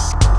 House.